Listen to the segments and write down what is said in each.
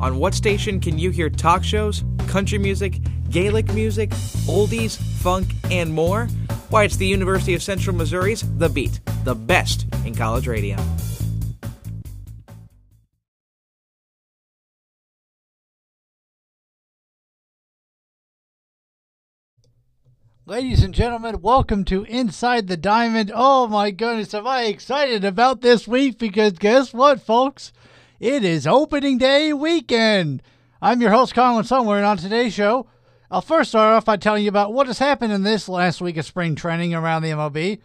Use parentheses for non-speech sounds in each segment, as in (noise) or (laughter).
On what station can you hear talk shows, country music, Gaelic music, oldies, funk, and more? Why, it's the University of Central Missouri's The Beat, the best in college radio. Ladies and gentlemen, welcome to Inside the Diamond. Oh my goodness, am I excited about this week because guess what, folks? It is opening day weekend. I'm your host, Collin Somewhere, and on today's show, I'll first start off by telling you about what has happened in this last week of spring training around the MLB.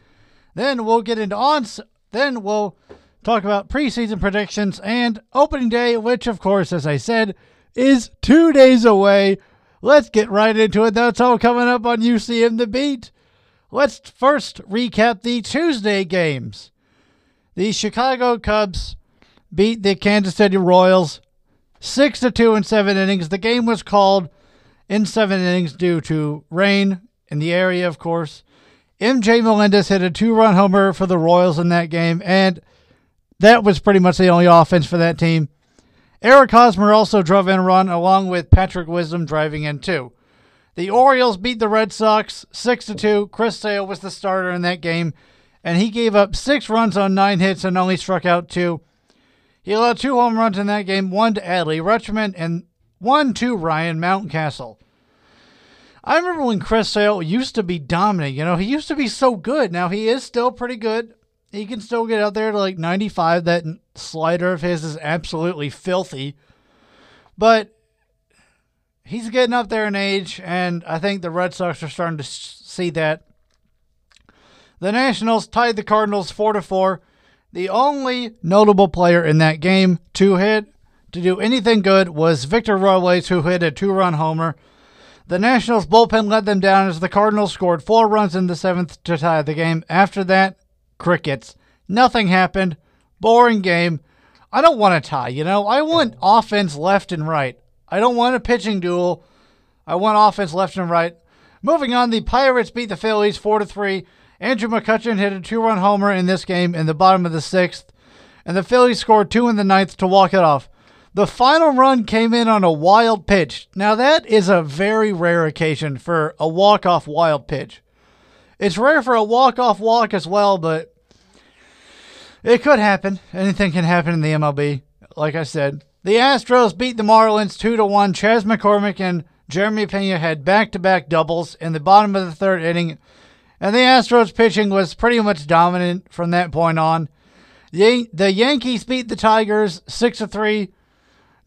Then we'll get into on. Then we'll talk about preseason predictions and opening day, which, of course, as I said, is two days away. Let's get right into it. That's all coming up on UCM The Beat. Let's first recap the Tuesday games. The Chicago Cubs beat the Kansas City Royals 6 to 2 in 7 innings. The game was called in 7 innings due to rain in the area, of course. MJ Melendez hit a two-run homer for the Royals in that game and that was pretty much the only offense for that team. Eric Hosmer also drove in a run along with Patrick Wisdom driving in two. The Orioles beat the Red Sox 6 to 2. Chris Sale was the starter in that game and he gave up 6 runs on 9 hits and only struck out 2. He allowed two home runs in that game, one to Adley Rutschman and one to Ryan Mountcastle. I remember when Chris Sale used to be dominant. You know, he used to be so good. Now he is still pretty good. He can still get out there to like 95. That slider of his is absolutely filthy. But he's getting up there in age, and I think the Red Sox are starting to see that. The Nationals tied the Cardinals 4 to 4. The only notable player in that game to hit to do anything good was Victor Robles, who hit a two run homer. The Nationals bullpen led them down as the Cardinals scored four runs in the seventh to tie the game. After that, crickets. Nothing happened. Boring game. I don't want to tie, you know? I want offense left and right. I don't want a pitching duel. I want offense left and right. Moving on, the Pirates beat the Phillies 4 to 3. Andrew McCutchen hit a two run homer in this game in the bottom of the sixth, and the Phillies scored two in the ninth to walk it off. The final run came in on a wild pitch. Now, that is a very rare occasion for a walk off wild pitch. It's rare for a walk off walk as well, but it could happen. Anything can happen in the MLB. Like I said, the Astros beat the Marlins 2 to 1. Chas McCormick and Jeremy Pena had back to back doubles in the bottom of the third inning, and the Astros pitching was pretty much dominant from that point on. The, the Yankees beat the Tigers 6 to 3.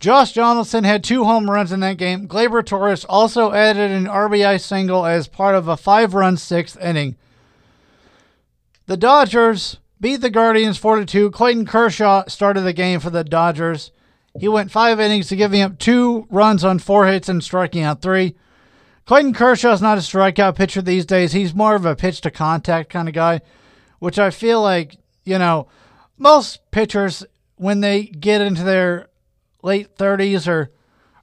Josh Donaldson had two home runs in that game. Gleyber Torres also added an RBI single as part of a five run sixth inning. The Dodgers beat the Guardians 4 2. Clayton Kershaw started the game for the Dodgers. He went five innings to giving up two runs on four hits and striking out three. Clayton Kershaw's not a strikeout pitcher these days. He's more of a pitch to contact kind of guy, which I feel like, you know, most pitchers, when they get into their late 30s or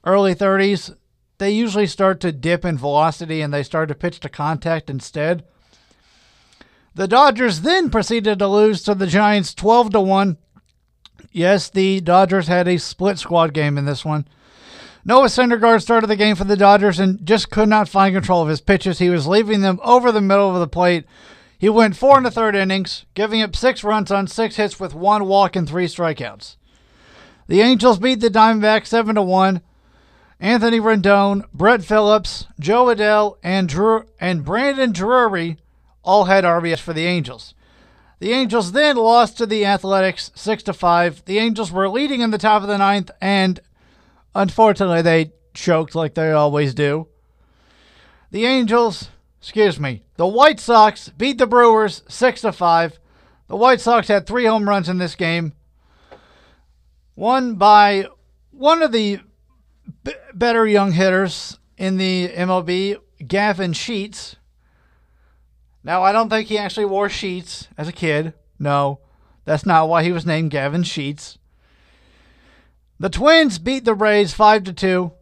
early 30s, they usually start to dip in velocity and they start to pitch to contact instead. The Dodgers then proceeded to lose to the Giants 12 to 1. Yes, the Dodgers had a split squad game in this one. Noah Syndergaard started the game for the Dodgers and just could not find control of his pitches. He was leaving them over the middle of the plate. He went four in the third innings, giving up six runs on six hits with one walk and three strikeouts. The Angels beat the Diamondbacks 7 to 1. Anthony Rendon, Brett Phillips, Jo Adell, and Drew and Brandon Drury all had RBIs for the Angels. The Angels then lost to the Athletics 6 to 5. The Angels were leading in the top of the ninth, and unfortunately, they choked like they always do. The Angels, excuse me, the White Sox beat the Brewers 6 to 5. The White Sox had three home runs in this game. One by one of the b- better young hitters in the MLB, Gavin Sheets. Now, I don't think he actually wore sheets as a kid. No, that's not why he was named Gavin Sheets. The Twins beat the Rays 5 to 2.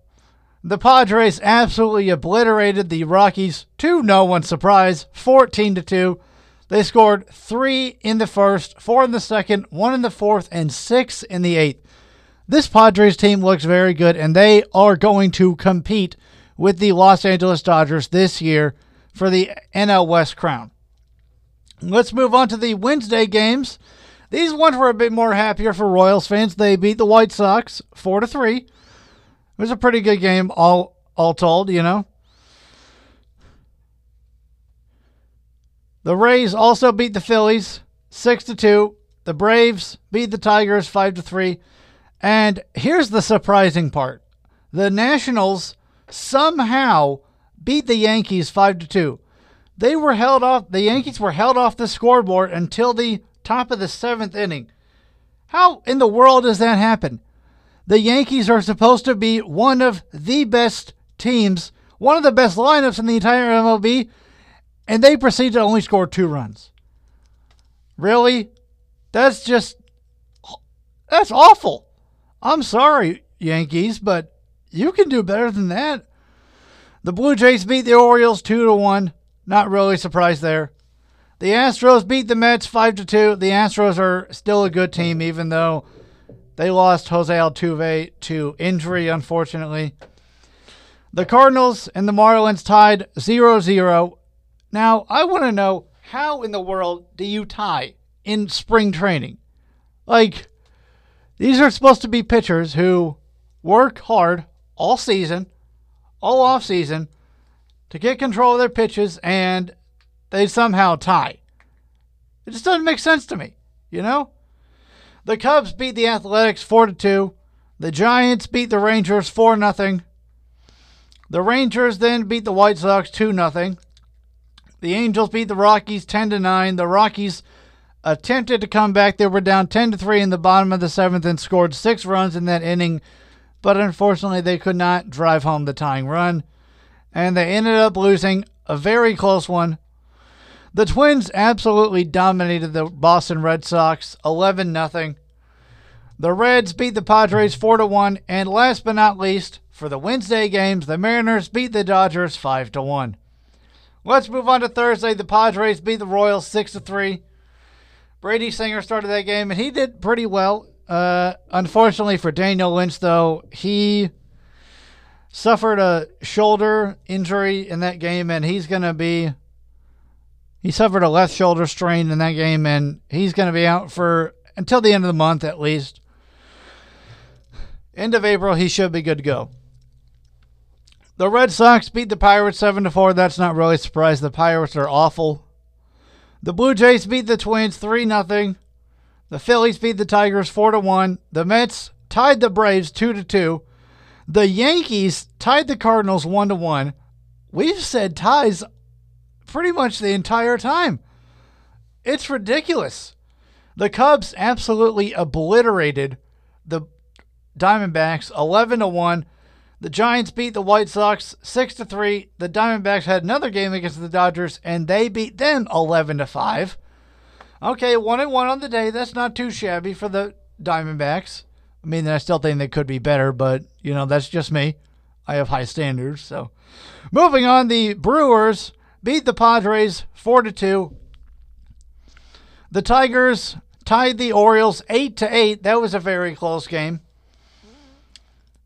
The Padres absolutely obliterated the Rockies to no one's surprise, 14 to 2. They scored 3 in the first, 4 in the second, 1 in the fourth, and 6 in the eighth. this Padres team looks very good, and they are going to compete with the Los Angeles Dodgers this year for the NL West crown. Let's move on to the Wednesday games. These ones were a bit more happier for Royals fans. They beat the White Sox four to three. It was a pretty good game, all all told, you know. The Rays also beat the Phillies six to two. The Braves beat the Tigers five to three. And here's the surprising part: the Nationals somehow beat the Yankees five to two. They were held off. The Yankees were held off the scoreboard until the top of the seventh inning. How in the world does that happen? The Yankees are supposed to be one of the best teams, one of the best lineups in the entire MLB, and they proceed to only score two runs. Really? That's just that's awful. I'm sorry, Yankees, but you can do better than that. The Blue Jays beat the Orioles 2 to 1. Not really surprised there. The Astros beat the Mets 5 to 2. The Astros are still a good team even though they lost Jose Altuve to injury unfortunately. The Cardinals and the Marlins tied 0-0. Now, I want to know how in the world do you tie in spring training? Like these are supposed to be pitchers who work hard all season, all off season to get control of their pitches and they somehow tie. It just doesn't make sense to me, you know? The Cubs beat the Athletics 4 to 2. The Giants beat the Rangers 4 0. The Rangers then beat the White Sox 2 0. The Angels beat the Rockies 10 to 9. The Rockies attempted to come back. They were down 10 to 3 in the bottom of the 7th and scored 6 runs in that inning, but unfortunately they could not drive home the tying run and they ended up losing a very close one. The Twins absolutely dominated the Boston Red Sox 11 0. The Reds beat the Padres 4 to 1, and last but not least, for the Wednesday games, the Mariners beat the Dodgers 5 to 1. Let's move on to Thursday. The Padres beat the Royals 6 to 3. Brady Singer started that game, and he did pretty well. Uh, unfortunately for Daniel Lynch, though, he suffered a shoulder injury in that game, and he's going to be. He suffered a left shoulder strain in that game, and he's going to be out for until the end of the month at least. End of April, he should be good to go. The Red Sox beat the Pirates 7 to 4. That's not really a surprise. The Pirates are awful. The Blue Jays beat the Twins 3 0. The Phillies beat the Tigers 4 to 1. The Mets tied the Braves 2 to 2. The Yankees tied the Cardinals 1 to 1. We've said ties pretty much the entire time. It's ridiculous. The Cubs absolutely obliterated the Diamondbacks 11 to 1. The Giants beat the White Sox 6 to 3. The Diamondbacks had another game against the Dodgers and they beat them 11 to 5. Okay, 1 and 1 on the day. That's not too shabby for the Diamondbacks. I mean, I still think they could be better, but you know that's just me. I have high standards. So, moving on, the Brewers beat the Padres four to two. The Tigers tied the Orioles eight to eight. That was a very close game.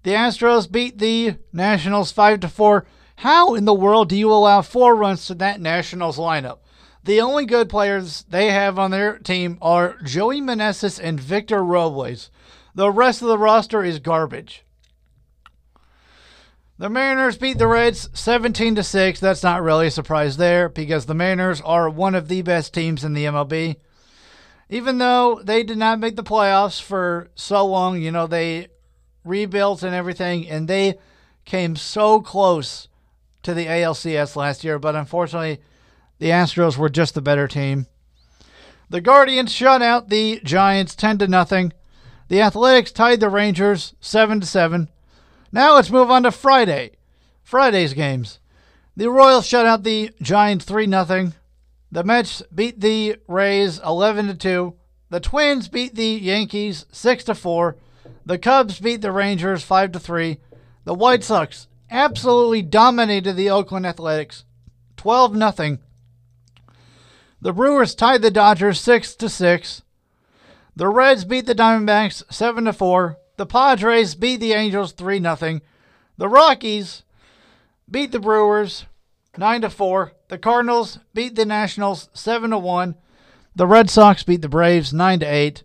The Astros beat the Nationals five to four. How in the world do you allow four runs to that Nationals lineup? The only good players they have on their team are Joey Meneses and Victor Robles. The rest of the roster is garbage. The Mariners beat the Reds 17 to 6. That's not really a surprise there because the Mariners are one of the best teams in the MLB. Even though they did not make the playoffs for so long, you know, they rebuilt and everything and they came so close to the ALCS last year, but unfortunately the Astros were just the better team. The Guardians shut out the Giants 10 to nothing. The Athletics tied the Rangers 7 to 7. Now let's move on to Friday. Friday's games. The Royals shut out the Giants 3 0. The Mets beat the Rays 11 to 2. The Twins beat the Yankees 6 to 4. The Cubs beat the Rangers 5 to 3. The White Sox absolutely dominated the Oakland Athletics 12 0. The Brewers tied the Dodgers 6 to 6. The Reds beat the Diamondbacks 7 to 4. The Padres beat the Angels 3 0. The Rockies beat the Brewers 9 to 4. The Cardinals beat the Nationals 7 to 1. The Red Sox beat the Braves 9 to 8.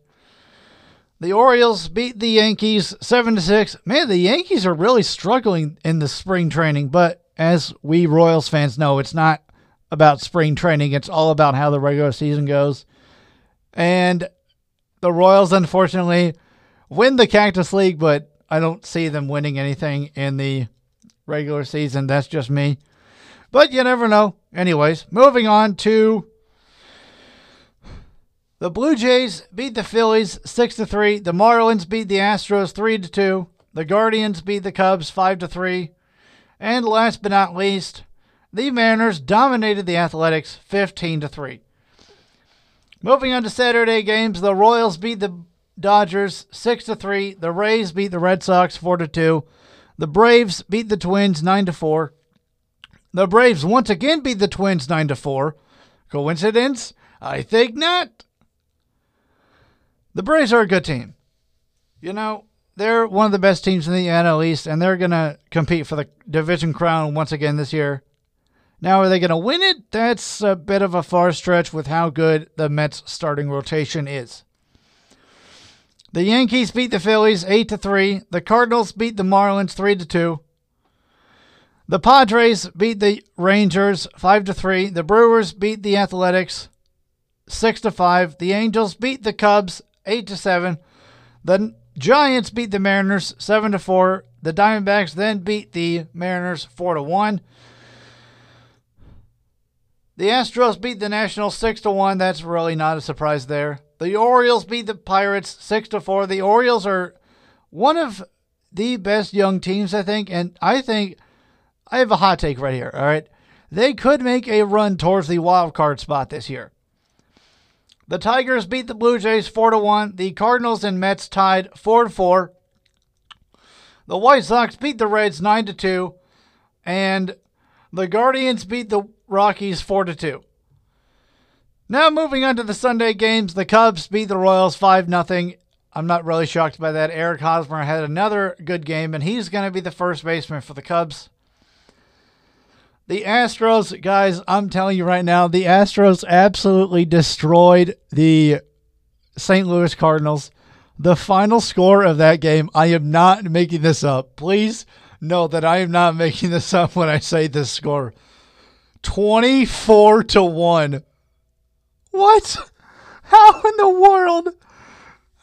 The Orioles beat the Yankees 7 to 6. Man, the Yankees are really struggling in the spring training, but as we Royals fans know, it's not about spring training. It's all about how the regular season goes. And the Royals unfortunately win the Cactus League, but I don't see them winning anything in the regular season. That's just me. But you never know. Anyways, moving on to the Blue Jays beat the Phillies 6 to 3. The Marlins beat the Astros 3 to 2. The Guardians beat the Cubs 5 to 3. And last but not least, the Mariners dominated the Athletics 15 to 3. Moving on to Saturday games, the Royals beat the Dodgers 6 to 3. The Rays beat the Red Sox 4 to 2. The Braves beat the Twins 9 to 4. The Braves once again beat the Twins 9 to 4. Coincidence? I think not. The Braves are a good team. You know, they're one of the best teams in the NL East, and they're going to compete for the division crown once again this year. Now, are they going to win it? That's a bit of a far stretch with how good the Mets starting rotation is. The Yankees beat the Phillies 8 to 3. The Cardinals beat the Marlins 3 to 2. The Padres beat the Rangers 5 to 3. The Brewers beat the Athletics 6 to 5. The Angels beat the Cubs 8 to 7. The Giants beat the Mariners 7 to 4. The Diamondbacks then beat the Mariners 4 to 1. The Astros beat the Nationals 6 to 1. That's really not a surprise there. The Orioles beat the Pirates 6 to 4. The Orioles are one of the best young teams, I think, and I think I have a hot take right here, all right? They could make a run towards the wild card spot this year. The Tigers beat the Blue Jays 4 to 1. The Cardinals and Mets tied 4 to 4. The White Sox beat the Reds 9 to 2 and the Guardians beat the Rockies 4 to 2. Now moving on to the Sunday games, the Cubs beat the Royals 5 0. I'm not really shocked by that. Eric Hosmer had another good game, and he's going to be the first baseman for the Cubs. The Astros, guys, I'm telling you right now, the Astros absolutely destroyed the St. Louis Cardinals. The final score of that game, I am not making this up. Please know that I am not (laughs) making this up when I say this score. 24 to 1. What? How in the world?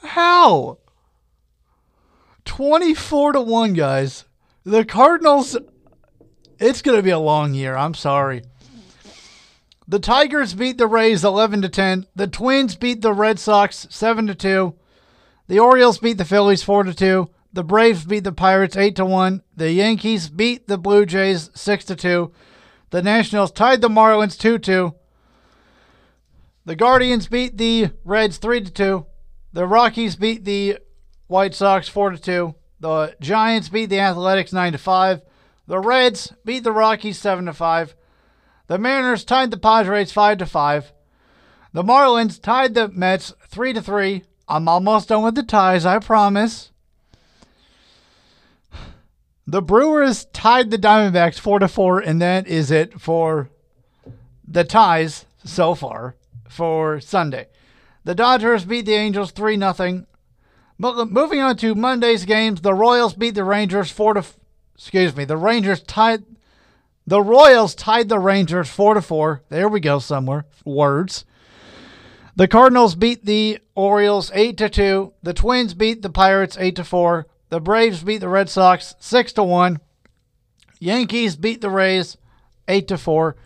How? 24 to 1, guys. The Cardinals it's going to be a long year. I'm sorry. The Tigers beat the Rays 11 to 10. The Twins beat the Red Sox 7 to 2. The Orioles beat the Phillies 4 to 2. The Braves beat the Pirates 8 to 1. The Yankees beat the Blue Jays 6 to 2. The Nationals tied the Marlins 2 2. The Guardians beat the Reds 3 to 2. The Rockies beat the White Sox 4 to 2. The Giants beat the Athletics 9 to 5. The Reds beat the Rockies 7 to 5. The Mariners tied the Padres 5 to 5. The Marlins tied the Mets 3 to 3. I'm almost done with the ties, I promise. The Brewers tied the Diamondbacks 4 to 4 and that is it for the ties so far for Sunday. The Dodgers beat the Angels 3 0. Moving on to Monday's games, the Royals beat the Rangers 4 to excuse me, the Rangers tied the Royals tied the Rangers 4 to 4. There we go somewhere. Words. The Cardinals beat the Orioles 8 to 2. The Twins beat the Pirates 8 to 4. The Braves beat the Red Sox 6 to 1. Yankees beat the Rays 8 to 4.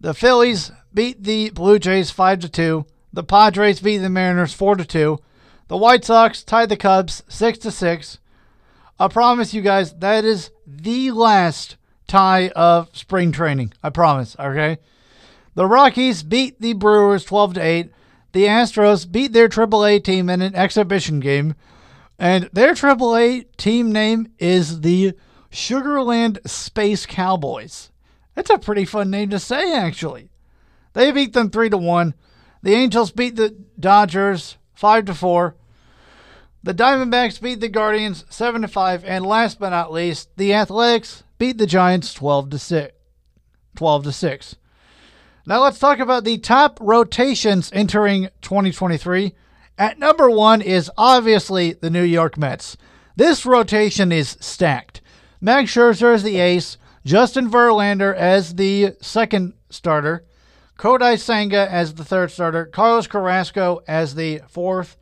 The Phillies beat the Blue Jays 5 to 2. The Padres beat the Mariners 4 to 2. The White Sox tied the Cubs 6 to 6. I promise you guys that is the last tie of spring training. I promise, okay? The Rockies beat the Brewers 12 to 8. The Astros beat their AAA team in an exhibition game. And their AAA team name is the Sugarland Space Cowboys. That's a pretty fun name to say, actually. They beat them 3 to 1. The Angels beat the Dodgers 5 to 4. The Diamondbacks beat the Guardians 7 to 5 and last but not least, the Athletics beat the Giants 12 to 6. 12 to 6. Now let's talk about the top rotations entering 2023. At number 1 is obviously the New York Mets. This rotation is stacked. Max Scherzer is the ace, Justin Verlander as the second starter, Kodai Senga as the third starter, Carlos Carrasco as the fourth,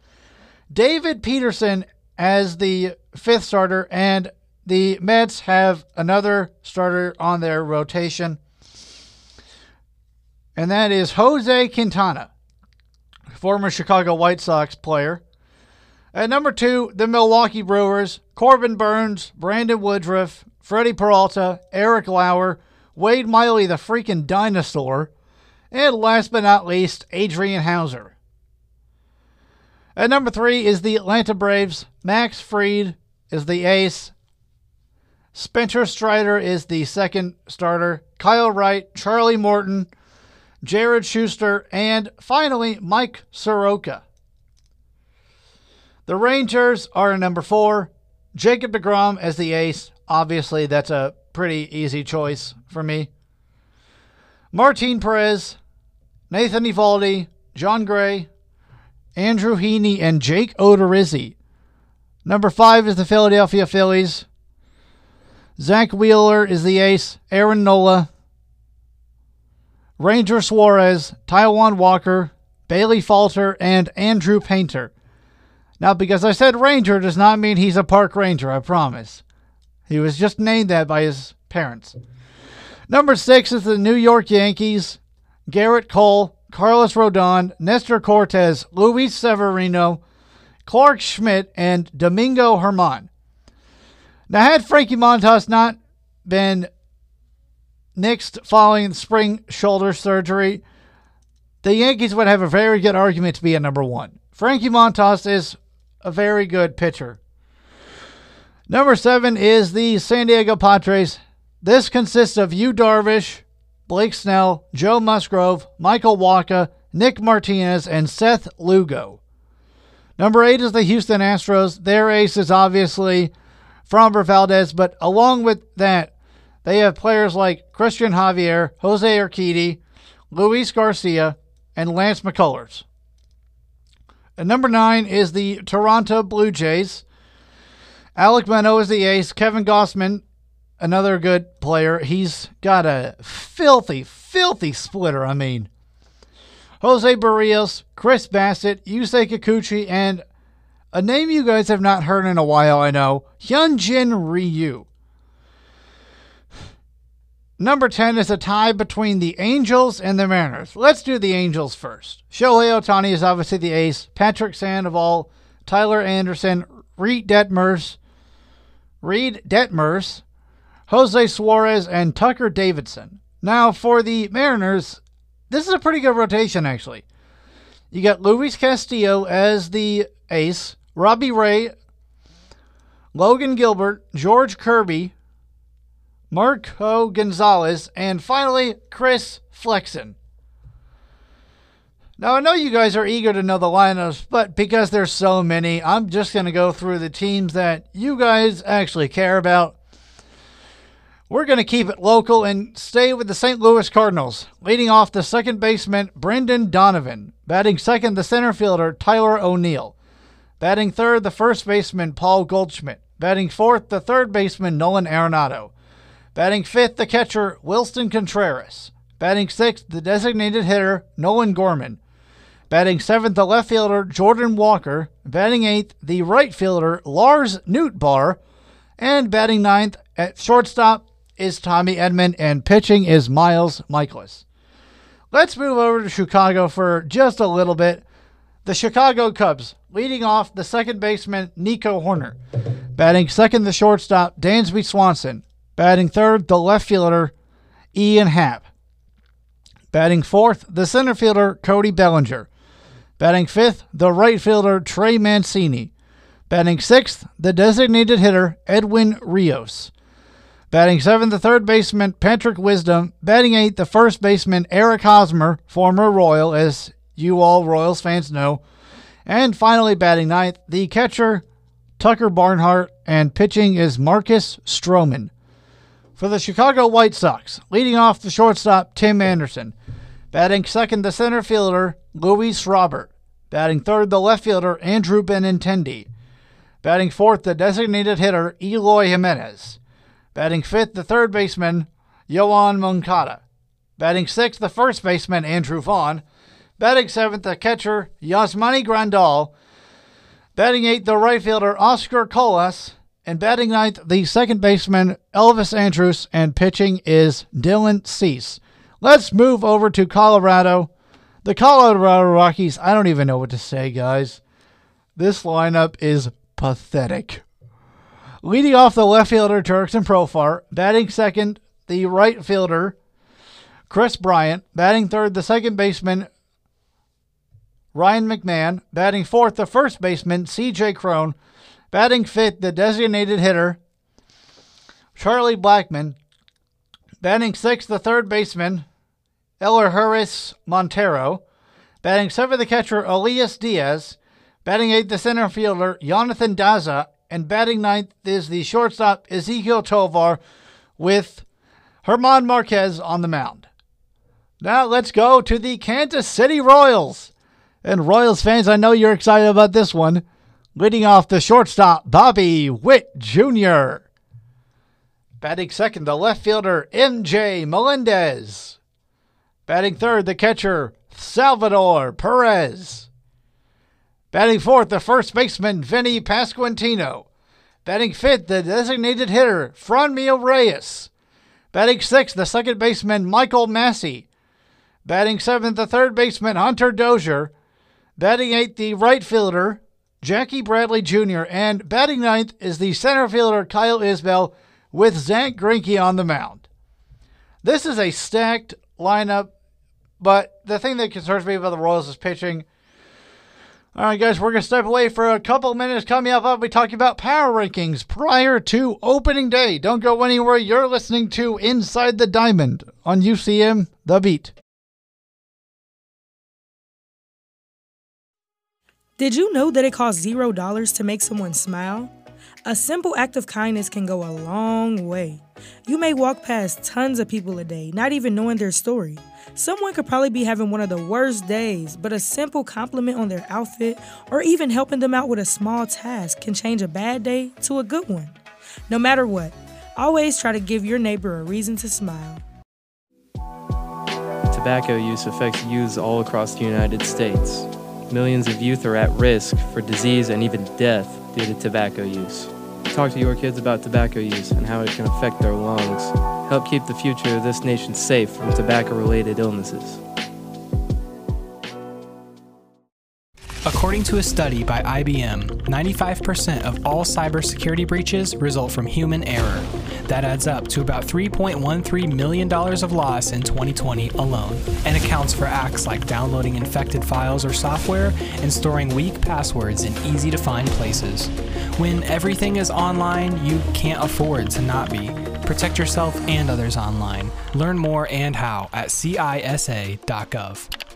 David Peterson as the fifth starter, and the Mets have another starter on their rotation, and that is Jose Quintana, former Chicago White Sox player. At number two, the Milwaukee Brewers, Corbin Burnes, Brandon Woodruff, Freddie Peralta, Eric Lauer, Wade Miley, the freaking dinosaur, and last but not least, Adrian Houser. At number three is the Atlanta Braves. Max Fried is the ace. Spencer Strider is the second starter. Kyle Wright, Charlie Morton, Jared Schuster, and finally Mike Soroka. The Rangers are number four. Jacob DeGrom as the ace. Obviously, that's a pretty easy choice for me. Martin Perez, Nathan Eovaldi, Jon Gray, Andrew Heaney, and Jake Odorizzi. Number five is the Philadelphia Phillies. Zack Wheeler is the ace. Aaron Nola. Ranger Suarez, Taijuan Walker, Bailey Falter, and Andrew Painter. Now, because I said Ranger does not mean he's a park ranger, I promise. He was just named that by his parents. Number six is the New York Yankees. Gerrit Cole, Carlos Rodon, Nestor Cortes, Luis Severino, Clarke Schmidt, and Domingo German. Now, had Frankie Montas not been nixed following spring shoulder surgery, the Yankees would have a very good argument to be at number one. Frankie Montas is a very good pitcher. Number seven is the San Diego Padres. This consists of Yu Darvish, Blake Snell, Joe Musgrove, Michael Wacha, Nick Martinez, and Seth Lugo. Number eight is the Houston Astros. Their ace is obviously Framber Valdez, but along with that, they have players like Christian Javier, Jose Urquidy, Luis Garcia, and Lance McCullers. And number nine is the Toronto Blue Jays. Alek Manoah is the ace. Kevin Gausman, another good player. He's got a filthy, filthy splitter. I mean, Jose Berrios, Chris Bassitt, Yusei Kikuchi, and a name you guys have not heard in a while, I know, Hyunjin Ryu. Number 10 is a tie between the Angels and the Mariners. Let's do the Angels first. Shohei Ohtani is obviously the ace. Patrick Sandoval, Tyler Anderson, Reid Detmers, Reid Detmers, Jose Suarez, and Tucker Davidson. Now, for the Mariners, this is a pretty good rotation, actually. You got Luis Castillo as the ace, Robbie Ray, Logan Gilbert, George Kirby, Marco Gonzalez, and finally, Chris Flexen. Now, I know you guys are eager to know the lineups, but because there's so many, I'm just going to go through the teams that you guys actually care about. We're going to keep it local and stay with the St. Louis Cardinals. Leading off the second baseman, Brendan Donovan. Batting second, the center fielder, Tyler O'Neill. Batting third, the first baseman, Paul Goldschmidt. Batting fourth, the third baseman, Nolan Arenado. Batting fifth, the catcher, Willson Contreras. Batting sixth, the designated hitter, Nolan Gorman. Batting seventh, the left fielder, Jordan Walker. Batting eighth, the right fielder, Lars Nootbaar. And batting ninth at shortstop is Tommy Edman, and pitching is Miles Mikolas. Let's move over to Chicago for just a little bit. The Chicago Cubs, leading off the second baseman, Nico Hoerner, Batting second, the shortstop, Dansby Swanson. Batting third, the left fielder, Ian Happ. Batting fourth, the center fielder, Cody Bellinger. Batting fifth, the right fielder, Trey Mancini. Batting sixth, the designated hitter, Edwin Rios. Batting seventh, the third baseman, Patrick Wisdom. Batting eighth, the first baseman, Eric Hosmer, former Royal, as you all Royals fans know. And finally, batting ninth, the catcher, Tucker Barnhart, and pitching is Marcus Stroman. For the Chicago White Sox, leading off the shortstop, Tim Anderson. Batting second, the center fielder, Luis Robert. Batting third, the left fielder, Andrew Benintendi. Batting fourth, the designated hitter, Eloy Jimenez. Batting fifth, the third baseman, Yoan Moncada. Batting sixth, the first baseman, Andrew Vaughn. Batting seventh, the catcher, Yasmani Grandal. Batting eighth, the right fielder, Oscar Colas. And batting ninth, the second baseman, Elvis Andrus. And pitching is Dylan Cease. Let's move over to Colorado. The Colorado Rockies, I don't even know what to say, guys. This lineup is pathetic. Leading off the left fielder, Jurickson Profar. Batting second, the right fielder, Kris Bryant. Batting third, the second baseman, Ryan McMahon. Batting fourth, the first baseman, CJ Cron. Batting fifth, the designated hitter, Charlie Blackmon. Batting sixth, the third baseman, Elehuris Montero. Batting seventh, the catcher, Elias Diaz. Batting eighth, the center fielder, Jonathan Daza. And batting ninth is the shortstop, Ezequiel Tovar, with German Marquez on the mound. Now let's go to the Kansas City Royals. And Royals fans, I know you're excited about this one. Leading off the shortstop, Bobby Witt Jr. Batting second, the left fielder, MJ Melendez. Batting third, the catcher, Salvador Perez. Batting fourth, the first baseman, Vinny Pasquantino. Batting fifth, the designated hitter, Franmil Reyes. Batting sixth, the second baseman, Michael Massey. Batting seventh, the third baseman, Hunter Dozier. Batting eighth, the right fielder, Jackie Bradley Jr. And batting ninth is the center fielder, Kyle Isbel, with Zack Greinke on the mound. This is a stacked lineup, but the thing that concerns me about the Royals is pitching. All right, guys, we're going to step away for a couple minutes. Coming up, I'll be talking about power rankings prior to opening day. Don't go anywhere. You're listening to Inside the Diamond on UCM The Beat. Did you know that it costs zero dollars to make someone smile? A simple act of kindness can go a long way. You may walk past tons of people a day, not even knowing their story. Someone could probably be having one of the worst days, but a simple compliment on their outfit or even helping them out with a small task can change a bad day to a good one. No matter what, always try to give your neighbor a reason to smile. Tobacco use affects youths all across the United States. Millions of youth are at risk for disease and even death due to tobacco use. Talk to your kids about tobacco use and how it can affect their lungs. Help keep the future of this nation safe from tobacco related illnesses. According to a study by IBM, 95% of all cybersecurity breaches result from human error. That adds up to about $3.13 million of loss in 2020 alone, and accounts for acts like downloading infected files or software and storing weak passwords in easy to find places. When everything is online, you can't afford to not be. Protect yourself and others online. Learn more and how at cisa.gov.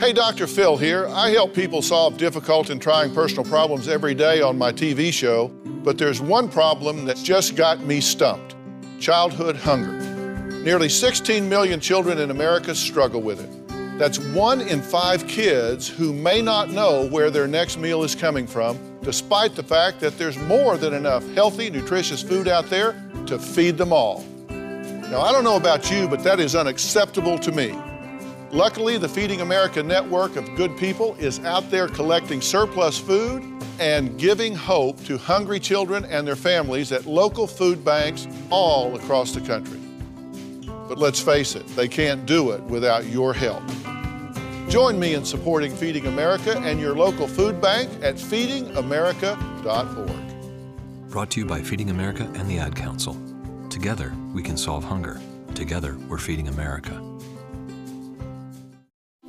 Hey, Dr. Phil here. I help people solve difficult and trying personal problems every day on my TV show, but there's one problem that's just got me stumped childhood hunger. Nearly 16 million children in America struggle with it. That's one in five kids who may not know where their next meal is coming from, despite the fact that there's more than enough healthy, nutritious food out there to feed them all. Now, I don't know about you, but that is unacceptable to me. Luckily, the Feeding America network of good people is out there collecting surplus food and giving hope to hungry children and their families at local food banks all across the country. But let's face it, they can't do it without your help. Join me in supporting Feeding America and your local food bank at feedingamerica.org. Brought to you by Feeding America and the Ad Council. Together, we can solve hunger. Together, we're feeding America.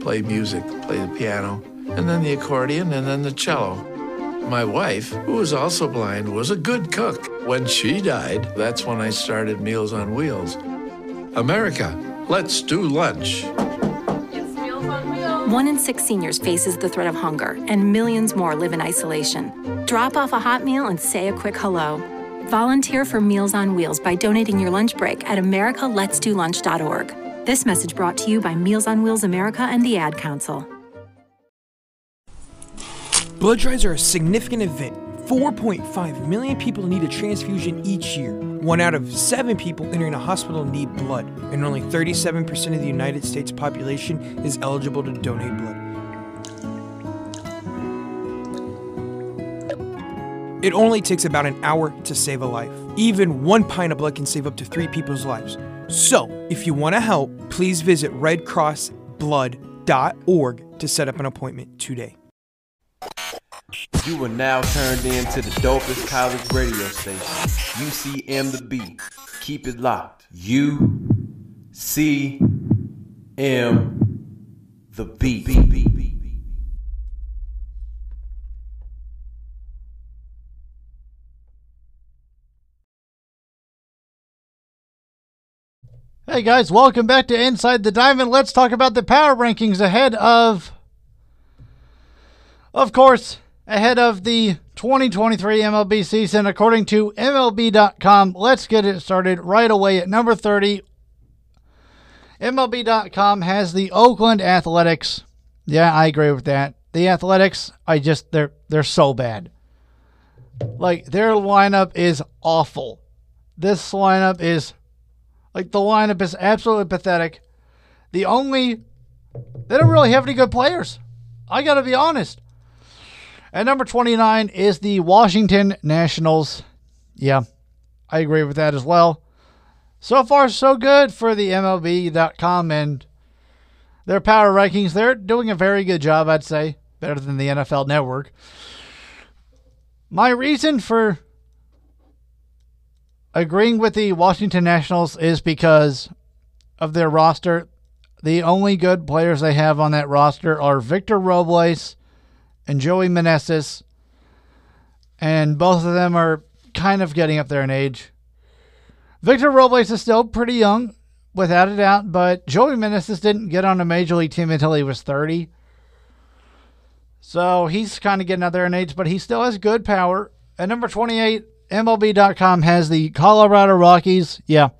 play music, play the piano, and then the accordion, and then the cello. My wife, who was also blind, was a good cook. When she died, that's when I started Meals on Wheels. America, let's do lunch. One in six seniors faces the threat of hunger, and millions more live in isolation. Drop off a hot meal and say a quick hello. Volunteer for Meals on Wheels by donating your lunch break at americaletsdolunch.org. This message brought to you by Meals on Wheels America and the Ad Council. Blood drives are a significant event. 4.5 million people need a transfusion each year. One out of seven people entering a hospital need blood, and only 37% of the United States population is eligible to donate blood. It only takes about an hour to save a life. Even one pint of blood can save up to three people's lives. So, if you want to help, please visit redcrossblood.org to set up an appointment today. You are now turned in to the dopest college radio station, UCM the Beat. Keep it locked. U C M the Beat. Hey guys, welcome back to Inside the Diamond. Let's talk about the power rankings ahead of, of course, ahead of the 2023 MLB season. According to MLB.com, let's get it started right away at number 30. MLB.com has the Oakland Athletics. Yeah, I agree with that. The Athletics, I just they're they're so bad. Like their lineup is awful. This lineup is like the lineup is absolutely pathetic. The only they don't really have any good players. I got to be honest. At number 29 is the Washington Nationals. Yeah, I agree with that as well. So far, so good for the MLB.com and their power rankings. They're doing a very good job, I'd say. Better than the NFL Network. My reason for agreeing with the Washington Nationals is because of their roster. The only good players they have on that roster are Victor Robles and Joey Meneses, and both of them are kind of getting up there in age. Victor Robles is still pretty young, without a doubt, but Joey Meneses didn't get on a major league team until he was 30. So he's kind of getting up there in age, but he still has good power. At number 28, MLB.com has the Colorado Rockies. Yeah.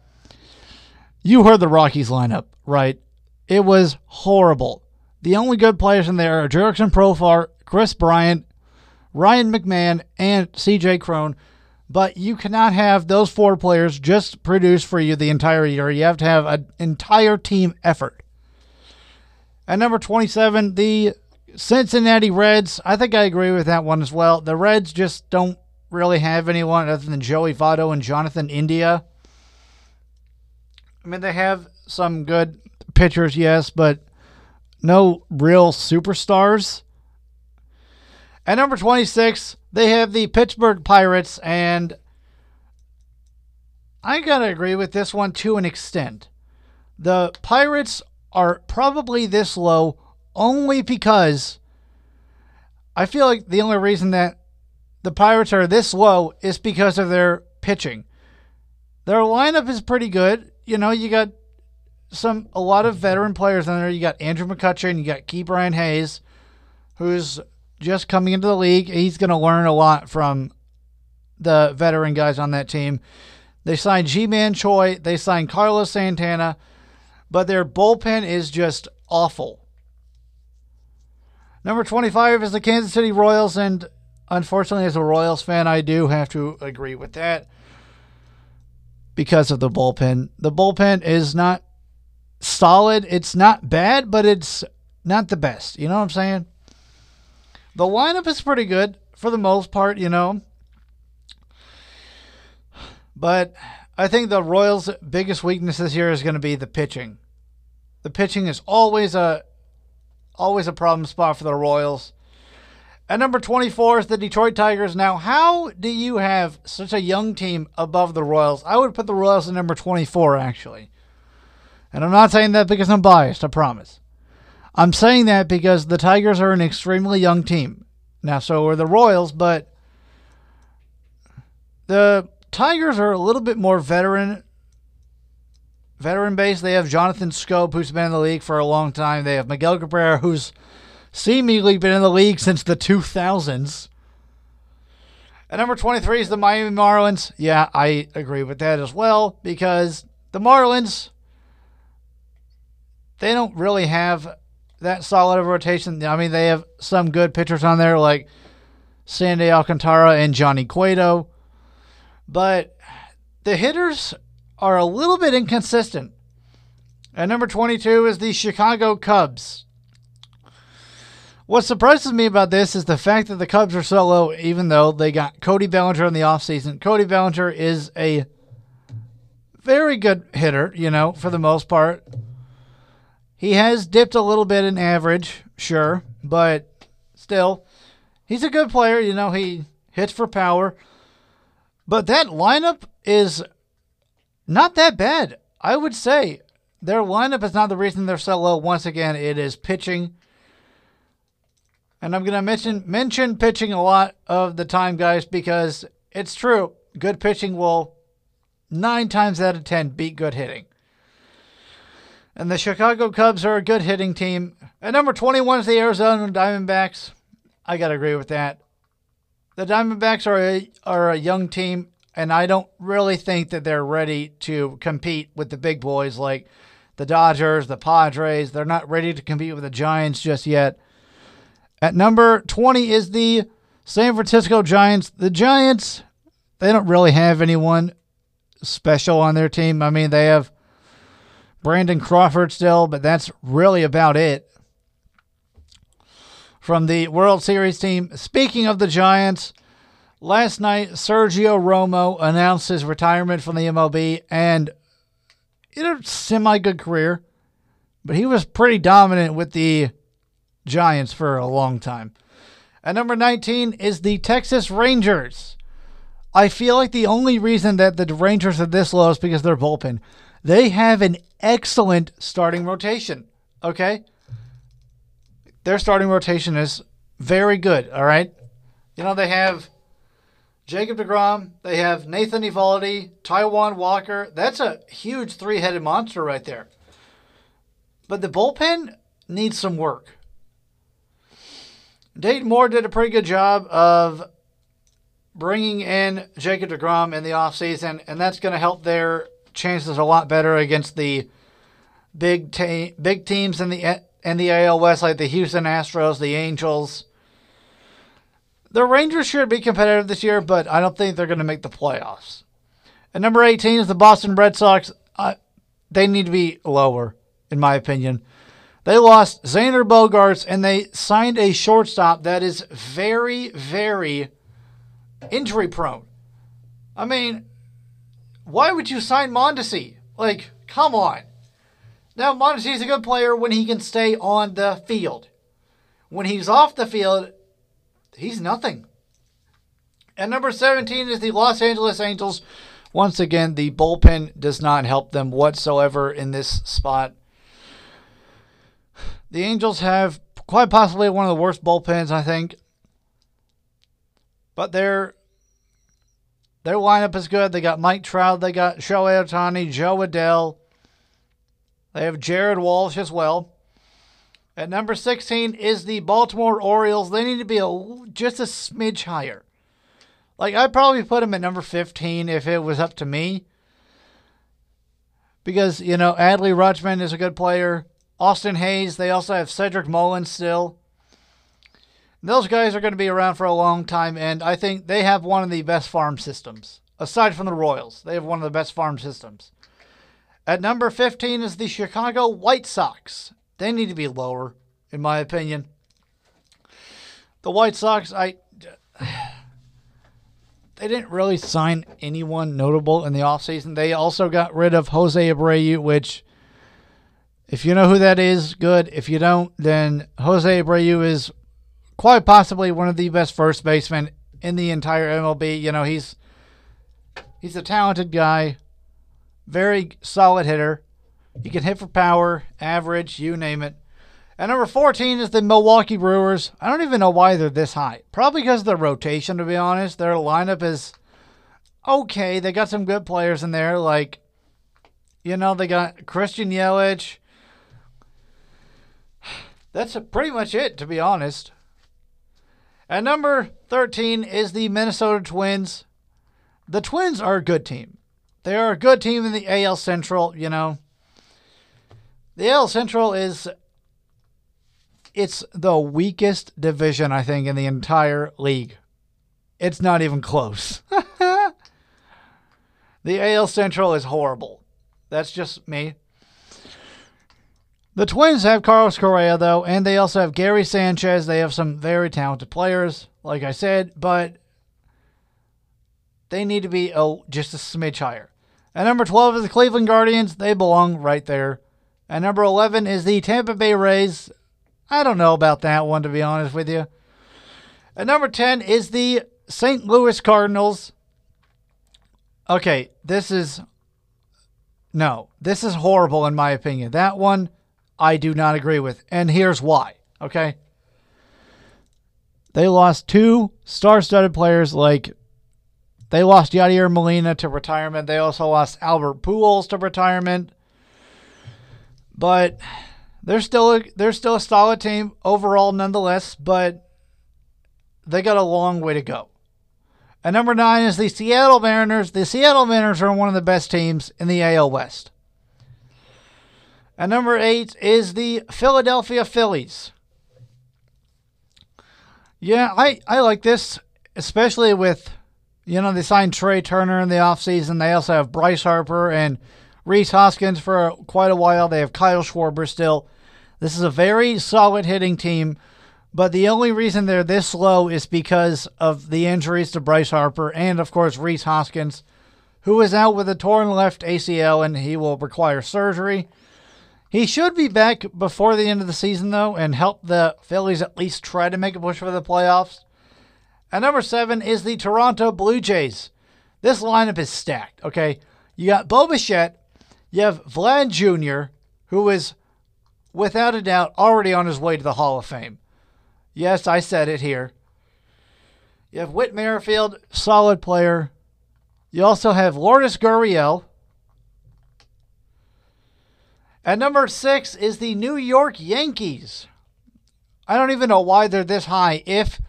You heard the Rockies lineup, right? It was horrible. The only good players in there are Jurickson Profar, Kris Bryant, Ryan McMahon, and CJ Cron. But you cannot have those four players just produce for you the entire year. You have to have an entire team effort. At number 27, the Cincinnati Reds. I think I agree with that one as well. The Reds just don't really have anyone other than Joey Votto and Jonathan India. I mean, they have some good pitchers, yes, but no real superstars. At number 26, they have the Pittsburgh Pirates, and I gotta agree with this one to an extent. The Pirates are probably this low only because I feel like the only reason that the Pirates are this low is because of their pitching. Their lineup is pretty good. You know, you got some a lot of veteran players in there. You got Andrew McCutchen, you got Ke'Bryan Hayes, who's just coming into the league. He's going to learn a lot from the veteran guys on that team. They signed Ji-Man Choi, they signed Carlos Santana, but their bullpen is just awful. Number 25 is the Kansas City Royals, and unfortunately, as a Royals fan, I do have to agree with that because of the bullpen. The bullpen is not solid. It's not bad, but it's not the best. You know what I'm saying? The lineup is pretty good for the most part, you know. But I think the Royals' biggest weakness this year is going to be the pitching. The pitching is always a always a problem spot for the Royals. At number 24 is the Detroit Tigers. Now, how do you have such a young team above the Royals? I would put the Royals at number 24, actually. And I'm not saying that because I'm biased, I promise. I'm saying that because the Tigers are an extremely young team. Now, so are the Royals, but the Tigers are a little bit more veteran veteran base. They have Jonathan Schoop, who's been in the league for a long time. They have Miguel Cabrera, who's seemingly been in the league since the 2000s. At number 23 is the Miami Marlins. Yeah, I agree with that as well because the Marlins, they don't really have that solid of a rotation. I mean, they have some good pitchers on there like Sandy Alcantara and Johnny Cueto, but the hitters are a little bit inconsistent. At number 22 is the Chicago Cubs. What surprises me about this is the fact that the Cubs are so low, even though they got Cody Bellinger in the offseason. Cody Bellinger is a very good hitter, you know, for the most part. He has dipped a little bit in average, sure, but still, he's a good player. You know, he hits for power. But that lineup is not that bad. I would say their lineup is not the reason they're so low. Once again, it is pitching and I'm going to mention mention pitching a lot of the time, guys, because it's true. Good pitching will nine times out of ten beat good hitting. And the Chicago Cubs are a good hitting team. At number 21 is the Arizona Diamondbacks. I got to agree with that. The Diamondbacks are a, are a young team, and I don't really think that they're ready to compete with the big boys like the Dodgers, the Padres. They're not ready to compete with the Giants just yet. At number 20 is the San Francisco Giants. The Giants, they don't really have anyone special on their team. I mean, they have Brandon Crawford still, but that's really about it. From the World Series team, speaking of the Giants, last night Sergio Romo announced his retirement from the MLB and in a semi good career, but he was pretty dominant with the Giants for a long time. At number 19 is the Texas Rangers. I feel like the only reason that the Rangers are this low is because they're bullpen. They have an excellent starting rotation. Okay? Their starting rotation is very good. All right? You know, they have Jacob DeGrom, they have Nathan Eovaldi, Taijuan Walker. That's a huge three headed monster right there. But the bullpen needs some work. Dayton Moore did a pretty good job of bringing in Jacob DeGrom in the offseason, and that's going to help their chances a lot better against the big te- big teams in the in the AL West, like the Houston Astros, the Angels. The Rangers should be competitive this year, but I don't think they're going to make the playoffs. And number 18 is the Boston Red Sox. They need to be lower, in my opinion. They lost Xander Bogaerts and they signed a shortstop that is very, very injury prone. I mean, why would you sign Mondesi? Like, come on. Now, Mondesi is a good player when he can stay on the field. When he's off the field, he's nothing. And number 17 is the Los Angeles Angels. Once again, the bullpen does not help them whatsoever in this spot. The Angels have quite possibly one of the worst bullpens, I think. But their their lineup is good. They got Mike Trout, they got Shohei Ohtani, Jo Adell. They have Jared Walsh as well. At number 16 is the Baltimore Orioles. They need to be a, just a smidge higher. Like, I'd probably put them at number 15 if it was up to me. Because, you know, Adley Rutschman is a good player. Austin Hays. They also have Cedric Mullins still. Those guys are going to be around for a long time, and I think they have one of the best farm systems. Aside from the Royals, they have one of the best farm systems. At number 15 is the Chicago White Sox. They need to be lower, in my opinion. The White Sox, I. (sighs) They didn't really sign anyone notable in the offseason. They also got rid of Jose Abreu, which if you know who that is, good. If you don't, then Jose Abreu is quite possibly one of the best first basemen in the entire MLB. You know, he's he's a talented guy, very solid hitter. He can hit for power, average, you name it. And number 14 is the Milwaukee Brewers. I don't even know why they're this high. Probably because of rotation, to be honest. Their lineup is okay. They got some good players in there. Like, you know, they got Christian Yelich. That's pretty much it, to be honest. At number 13 is the Minnesota Twins. The Twins are a good team. They are a good team in the AL Central, you know. The AL Central is it's the weakest division I think in the entire league. It's not even close. (laughs) the AL Central is horrible. That's just me. The Twins have Carlos Correa, though, and they also have Gary Sanchez. They have some very talented players, like I said, but they need to be oh, just a smidge higher. At number 12 is the Cleveland Guardians. They belong right there. At number 11 is the Tampa Bay Rays. I don't know about that one, to be honest with you. At number 10 is the St. Louis Cardinals. Okay, this is. No, this is horrible in my opinion. That one I do not agree with. And here's why, okay? They lost two star studded players like they lost Yadier Molina to retirement. They also lost Albert Pujols to retirement. But they're still a, they're still a solid team overall nonetheless, but they got a long way to go. And number 9 is the Seattle Mariners. The Seattle Mariners are one of the best teams in the AL West. At number 8 is the Philadelphia Phillies. Yeah, I, I like this, especially with, you know, they signed Trea Turner in the offseason. They also have Bryce Harper and Rhys Hoskins for quite a while. They have Kyle Schwarber still. This is a very solid hitting team, but the only reason they're this low is because of the injuries to Bryce Harper and, of course, Rhys Hoskins, who is out with a torn left ACL and he will require surgery. He should be back before the end of the season, though, and help the Phillies at least try to make a push for the playoffs. At number seven is the Toronto Blue Jays. This lineup is stacked, okay? You got Bo Bichette, you have Vlad Jr., who is, without a doubt, already on his way to the Hall of Fame. Yes, I said it here. You have Whit Merrifield, solid player. You also have Lourdes Gurriel, at number six is the New York Yankees. I don't even know why they're this high if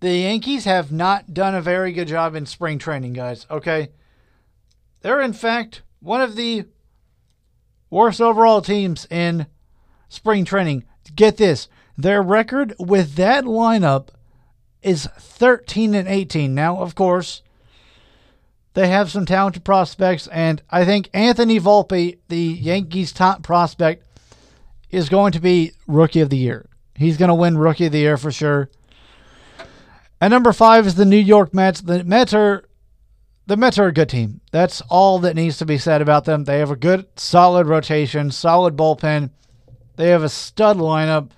the Yankees have not done a very good job in spring training, guys. Okay. They're, in fact, one of the worst overall teams in spring training. Get this their record with that lineup is 13 and 18. Now, of course, they have some talented prospects, and I think Anthony Volpe, the Yankees' top prospect, is going to be Rookie of the Year. He's going to win Rookie of the Year for sure. And number five is the New York Mets. The Mets are the Mets are a good team. That's all that needs to be said about them. They have a good, solid rotation, solid bullpen. They have a stud lineup,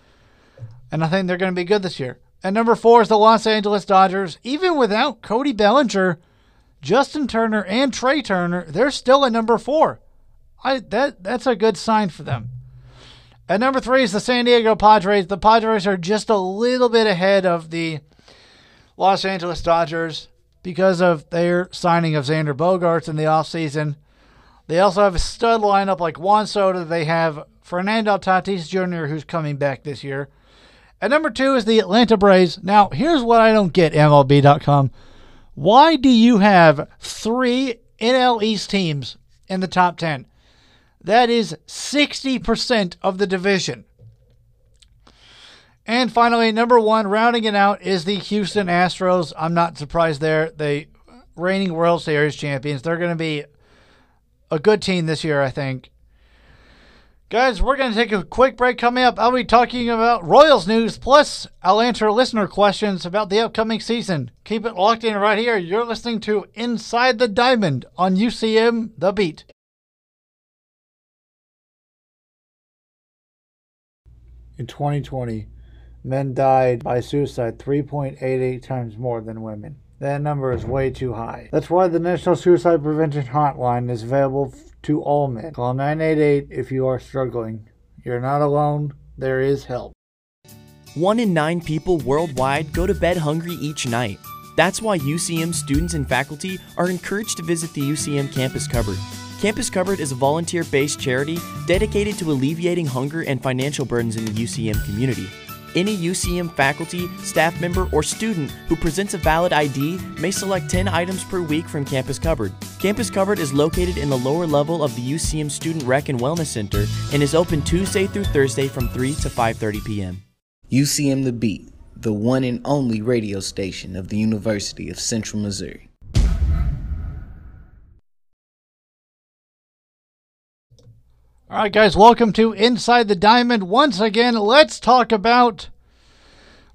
and I think they're going to be good this year. And number four is the Los Angeles Dodgers. Even without Cody Bellinger, Justin Turner and Trea Turner, they're still at number four. I that that's a good sign for them. At number three is the San Diego Padres. The Padres are just a little bit ahead of the Los Angeles Dodgers because of their signing of Xander Bogaerts in the offseason. They also have a stud lineup like Juan Soto. They have Fernando Tatis Jr., who's coming back this year. At number two is the Atlanta Braves. Now, here's what I don't get, MLB.com. Why do you have three NL East teams in the top 10? That is 60% of the division. And finally, number one, rounding it out, is the Houston Astros. I'm not surprised there. They reigning World Series champions. They're going to be a good team this year, I think. Guys, we're going to take a quick break. Coming up, I'll be talking about Royals news, plus I'll answer listener questions about the upcoming season. Keep it locked in right here. You're listening to Inside the Diamond on UCM The Beat. In 2020, men died by suicide 3.88 times more than women. That number is way too high. That's why the National Suicide Prevention Hotline is available to all men. Call 988 if you are struggling. You're not alone, there is help. One in nine people worldwide go to bed hungry each night. That's why UCM students and faculty are encouraged to visit the UCM Campus Cupboard. Campus Cupboard is a volunteer based charity dedicated to alleviating hunger and financial burdens in the UCM community. Any UCM faculty, staff member, or student who presents a valid ID may select 10 items per week from Campus Cupboard. Campus Cupboard is located in the lower level of the UCM Student Rec and Wellness Center and is open Tuesday through Thursday from 3 to 5:30 p.m. UCM The Beat, the one and only radio station of the University of Central Missouri. All right, guys, welcome to Inside the Diamond. Once again, let's talk about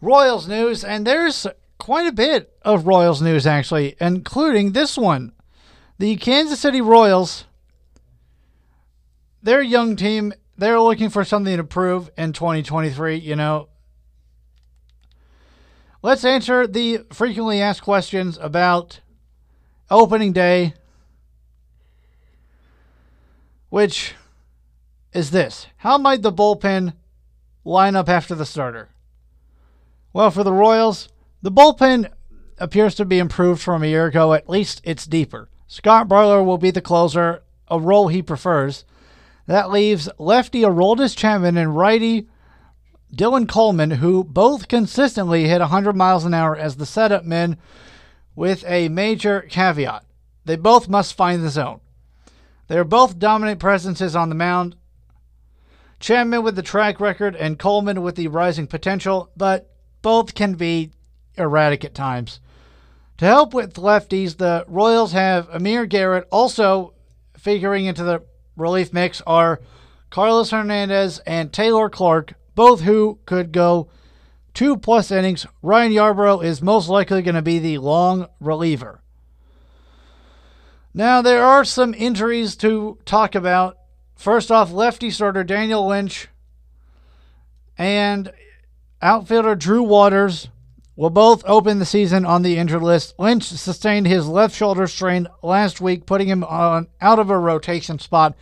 Royals news. And there's quite a bit of Royals news, actually, including this one. The Kansas City Royals, their young team, they're looking for something to prove in 2023. You know, let's answer the frequently asked questions about opening day, which is this How might the bullpen line up after the starter? Well, for the Royals, the bullpen appears to be improved from a year ago. At least it's deeper. Scott Barlow will be the closer, a role he prefers. That leaves lefty Aroldis Chapman and righty Dylan Coleman, who both consistently hit 100 miles an hour as the setup men, with a major caveat. They both must find the zone. They are both dominant presences on the mound, Chapman with the track record and Coleman with the rising potential, but both can be erratic at times. To help with lefties, the Royals have Amir Garrett. Also figuring into the relief mix are Carlos Hernandez and Taylor Clarke, both who could go two plus innings. Ryan Yarbrough is most likely going to be the long reliever. Now, there are some injuries to talk about First off, lefty starter Daniel Lynch and outfielder Drew Waters will both open the season on the injured list. Lynch sustained his left shoulder strain last week, putting him on out of a rotation spot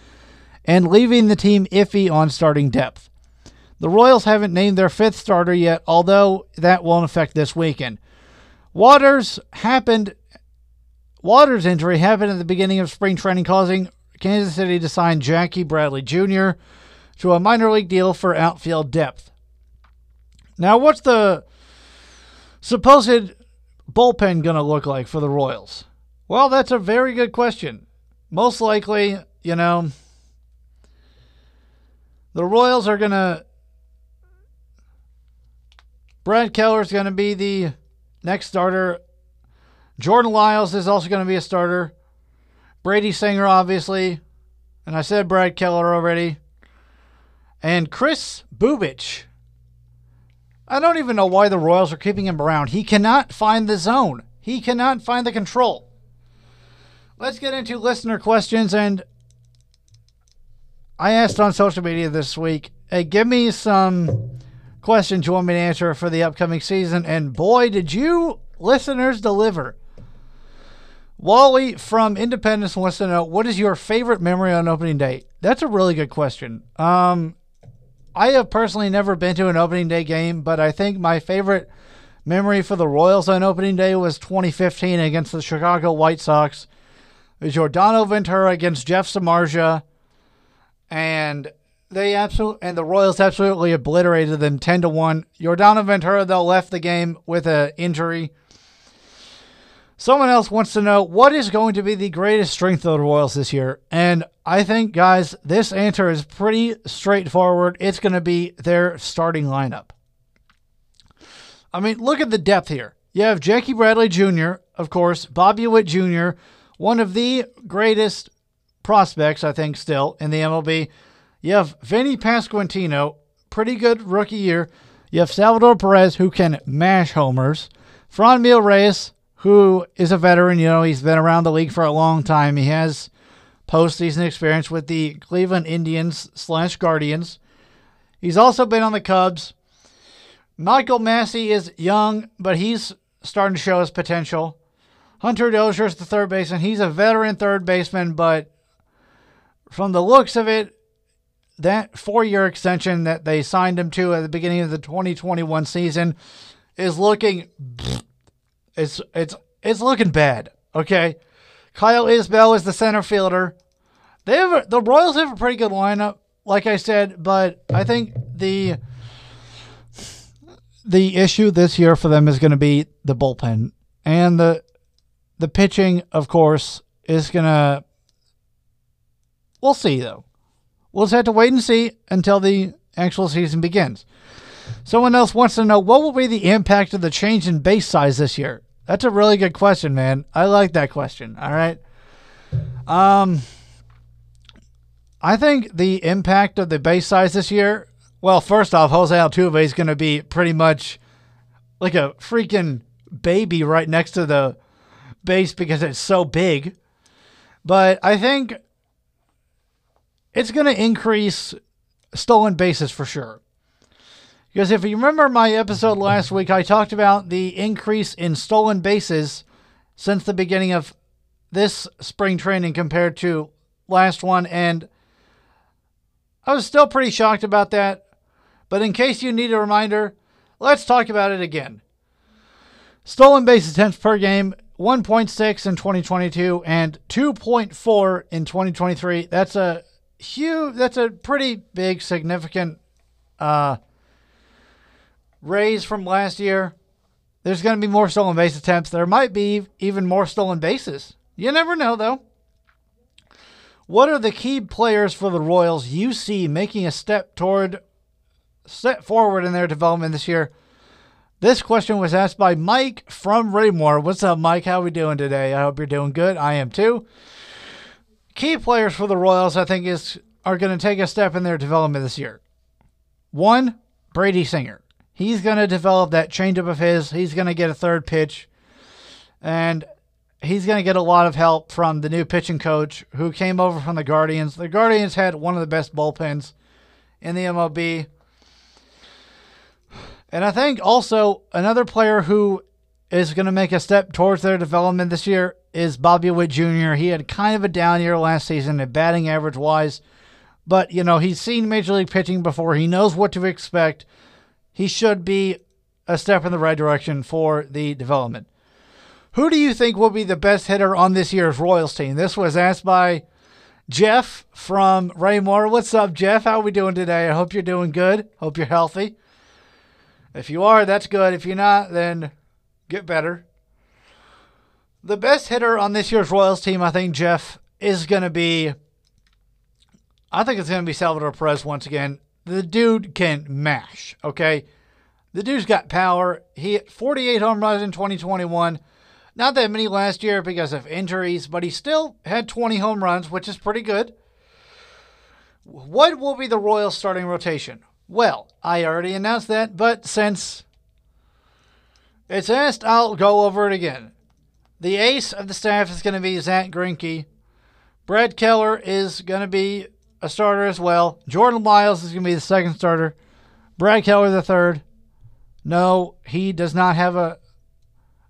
and leaving the team iffy on starting depth. The Royals haven't named their fifth starter yet, although that won't affect this weekend. Waters happened Waters' injury happened at the beginning of spring training, causing Kansas City to sign Jackie Bradley Jr. to a minor league deal for outfield depth. Now, what's the supposed bullpen going to look like for the Royals? Well, that's a very good question. Most likely, you know, the Royals are going to. Brad Keller is going to be the next starter. Jordan Lyles is also going to be a starter. Brady Singer, obviously. And I said Brad Keller already. And Chris Bubic. I don't even know why the Royals are keeping him around. He cannot find the zone, he cannot find the control. Let's get into listener questions. And I asked on social media this week hey, give me some questions you want me to answer for the upcoming season. And boy, did you listeners deliver. Wally from Independence wants to know what is your favorite memory on opening day? That's a really good question. Um, I have personally never been to an opening day game, but I think my favorite memory for the Royals on opening day was 2015 against the Chicago White Sox. It was Yordano Ventura against Jeff Samardzija, and they absolutely and the Royals absolutely obliterated them 10 to 1. Yordano Ventura though left the game with an injury. Someone else wants to know what is going to be the greatest strength of the Royals this year. And I think, guys, this answer is pretty straightforward. It's going to be their starting lineup. I mean, look at the depth here. You have Jackie Bradley Jr., of course, Bobby Witt Jr., one of the greatest prospects, I think, still in the MLB. You have Vinny Pasquantino, pretty good rookie year. You have Salvador Perez, who can mash homers. Franmil Reyes, who is a veteran. You know, he's been around the league for a long time. He has postseason experience with the Cleveland Indians slash Guardians. He's also been on the Cubs. Michael Massey is young, but he's starting to show his potential. Hunter Dozier is the third baseman. He's a veteran third baseman, but from the looks of it, that four-year extension that they signed him to at the beginning of the 2021 season is looking it's it's it's looking bad. Okay, Kyle Isbel is the center fielder. They have a, the Royals have a pretty good lineup, like I said, but I think the the issue this year for them is going to be the bullpen and the the pitching. Of course, is going to. We'll see though. We'll just have to wait and see until the actual season begins. Someone else wants to know what will be the impact of the change in base size this year. That's a really good question, man. I like that question. All right. Um, I think the impact of the base size this year. Well, first off, Jose Altuve is going to be pretty much like a freaking baby right next to the base because it's so big. But I think it's going to increase stolen bases for sure. Because if you remember my episode last week, I talked about the increase in stolen bases since the beginning of this spring training compared to last one. And I was still pretty shocked about that. But in case you need a reminder, let's talk about it again. Stolen base attempts per game, 1.6 in 2022 and 2.4 in 2023. That's a huge, that's a pretty big, significant uh, raise from last year. There's going to be more stolen base attempts. There might be even more stolen bases. You never know, though. What are the key players for the Royals you see making a step toward step forward in their development this year? This question was asked by Mike from Raymore. What's up, Mike? How are we doing today? I hope you're doing good. I am too. Key players for the Royals, I think, is are going to take a step in their development this year. One, Brady Singer. He's going to develop that changeup of his. He's going to get a third pitch. And he's going to get a lot of help from the new pitching coach who came over from the Guardians. The Guardians had one of the best bullpens in the MLB. And I think also another player who is going to make a step towards their development this year is Bobby Witt Jr. He had kind of a down year last season at batting average wise, but you know, he's seen major league pitching before. He knows what to expect. He should be a step in the right direction for the development. Who do you think will be the best hitter on this year's Royals team? This was asked by Jeff from Raymore. What's up, Jeff? How are we doing today? I hope you're doing good. Hope you're healthy. If you are, that's good. If you're not, then get better. The best hitter on this year's Royals team, I think, Jeff, is going to be. I think it's going to be Salvador Perez once again. The dude can mash, okay? The dude's got power. He hit 48 home runs in 2021. Not that many last year because of injuries, but he still had 20 home runs, which is pretty good. What will be the Royals starting rotation? Well, I already announced that, but since it's asked, I'll go over it again. The ace of the staff is going to be Zack Greinke. Brad Keller is going to be a starter as well. Jordan Lyles is going to be the second starter. Brad Keller the third. No, he does not have a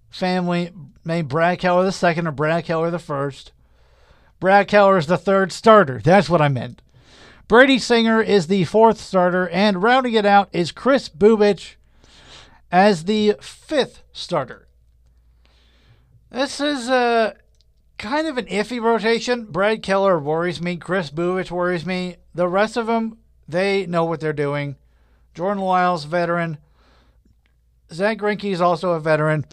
family named Brad Keller the second or Brad Keller the first. Brad Keller is the third starter. That's what I meant. Brady Singer is the fourth starter, and rounding it out is Chris Bubic as the fifth starter. This is a kind of an iffy rotation. Brad Keller worries me. Chris Bubic worries me. The rest of them, they know what they're doing. Jordan Lyles, veteran. Zack Greinke is also a veteran.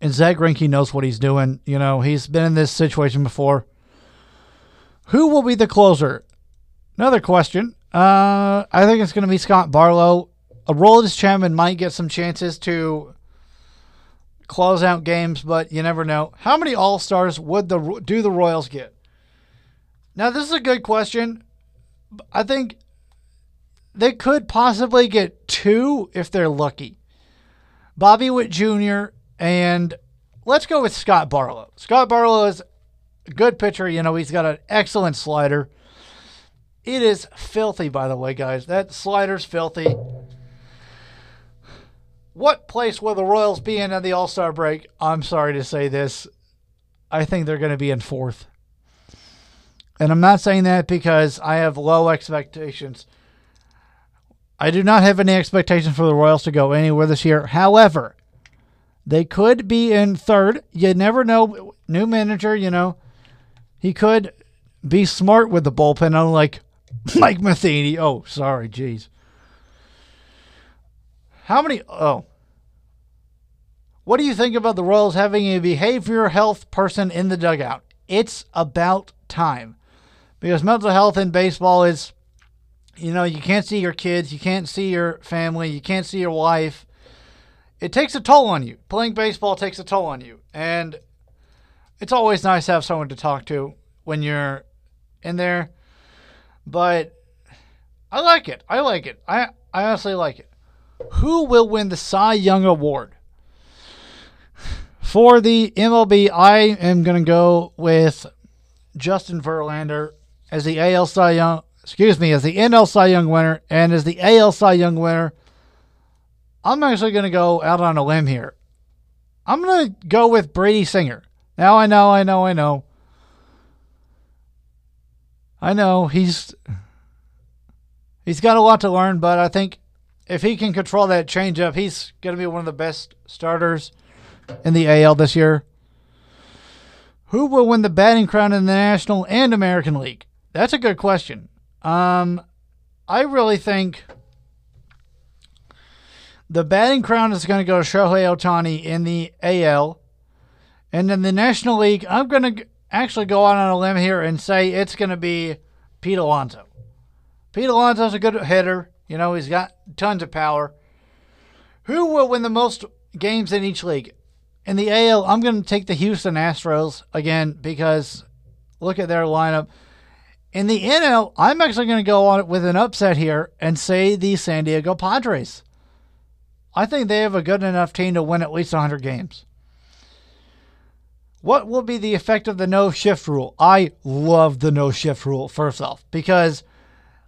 And Zack Greinke knows what he's doing. You know, he's been in this situation before. Who will be the closer? Another question. Uh, I think it's going to be Scott Barlow. Aroldis Chapman might get some chances to close out games, but you never know. How many All Stars would the do the Royals get? Now, this is a good question. I think they could possibly get two if they're lucky. Bobby Witt Jr. and let's go with Scott Barlow. Scott Barlow is a good pitcher. You know, he's got an excellent slider. It is filthy, by the way, guys. That slider's filthy. What place will the Royals be in at the All Star break? I'm sorry to say this. I think they're going to be in fourth. And I'm not saying that because I have low expectations. I do not have any expectations for the Royals to go anywhere this year. However, they could be in third. You never know. New manager, you know, he could be smart with the bullpen, unlike (laughs) Mike Matheny. Oh, sorry, jeez. How many? Oh. What do you think about the Royals having a behavioral health person in the dugout? It's about time. Because mental health in baseball is, you know, you can't see your kids, you can't see your family, you can't see your wife. It takes a toll on you. Playing baseball takes a toll on you. And it's always nice to have someone to talk to when you're in there. But I like it. I like it. I, I honestly like it. Who will win the Cy Young Award? For the MLB, I am going to go with Justin Verlander as the AL Cy Young, excuse me, as the NL Cy Young winner, and as the AL Cy Young winner, I'm actually going to go out on a limb here. I'm going to go with Brady Singer. Now I know, I know, I know. I know he's he's got a lot to learn, but I think if he can control that changeup, he's going to be one of the best starters in the AL this year. Who will win the batting crown in the National and American League? That's a good question. Um, I really think the batting crown is going to go to Shohei Ohtani in the AL. And in the National League, I'm going to actually go out on a limb here and say it's going to be Pete Alonso. Pete Alonso's a good hitter. You know, he's got tons of power. Who will win the most games in each league? In the AL, I'm going to take the Houston Astros again because look at their lineup. In the NL, I'm actually going to go on with an upset here and say the San Diego Padres. I think they have a good enough team to win at least 100 games. What will be the effect of the no shift rule? I love the no shift rule, first off, because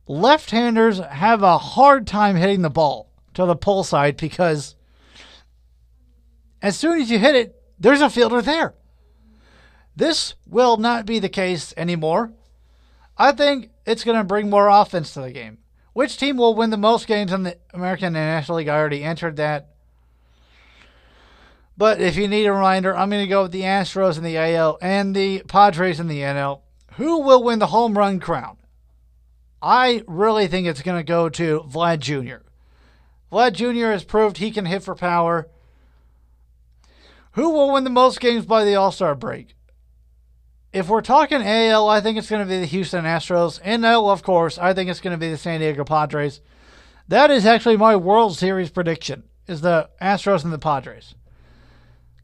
left handers have a hard time hitting the ball to the pull side because as soon as you hit it, there's a fielder there. This will not be the case anymore. I think it's going to bring more offense to the game. Which team will win the most games in the American National League? I already entered that. But if you need a reminder, I'm going to go with the Astros in the AL and the Padres in the NL. Who will win the home run crown? I really think it's going to go to Vlad Jr. Vlad Jr. has proved he can hit for power. Who will win the most games by the All Star break? If we're talking AL, I think it's going to be the Houston Astros. And NL, of course, I think it's going to be the San Diego Padres. That is actually my World Series prediction: is the Astros and the Padres.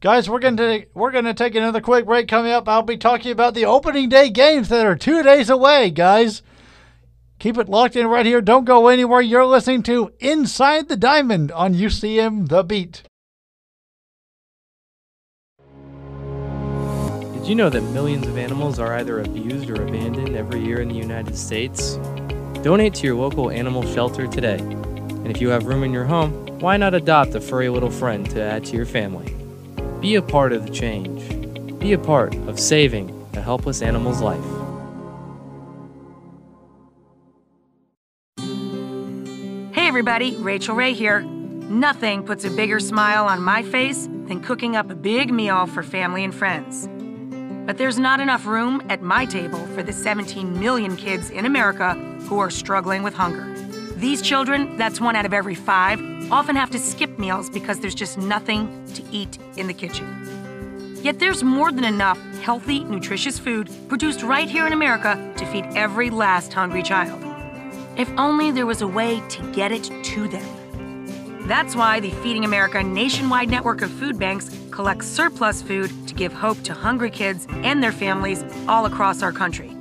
Guys, we're going to we're going to take another quick break. Coming up, I'll be talking about the opening day games that are two days away. Guys, keep it locked in right here. Don't go anywhere. You're listening to Inside the Diamond on UCM The Beat. Did you know that millions of animals are either abused or abandoned every year in the United States? Donate to your local animal shelter today. And if you have room in your home, why not adopt a furry little friend to add to your family? Be a part of the change. Be a part of saving a helpless animal's life. Hey everybody, Rachael Ray here. Nothing puts a bigger smile on my face than cooking up a big meal for family and friends. But there's not enough room at my table for the 17 million kids in America who are struggling with hunger. These children, that's one out of every five, often have to skip meals because there's just nothing to eat in the kitchen. Yet there's more than enough healthy, nutritious food produced right here in America to feed every last hungry child. If only there was a way to get it to them. That's why the Feeding America nationwide network of food banks collects surplus food to give hope to hungry kids and their families all across our country.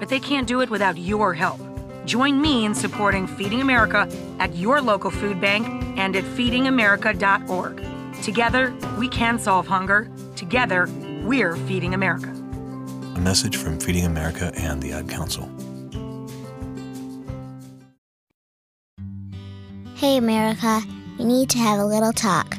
But they can't do it without your help. Join me in supporting Feeding America at your local food bank and at feedingamerica.org. Together, we can solve hunger. Together, we're Feeding America. A message from Feeding America and the Ad Council. Hey, America. we need to have a little talk.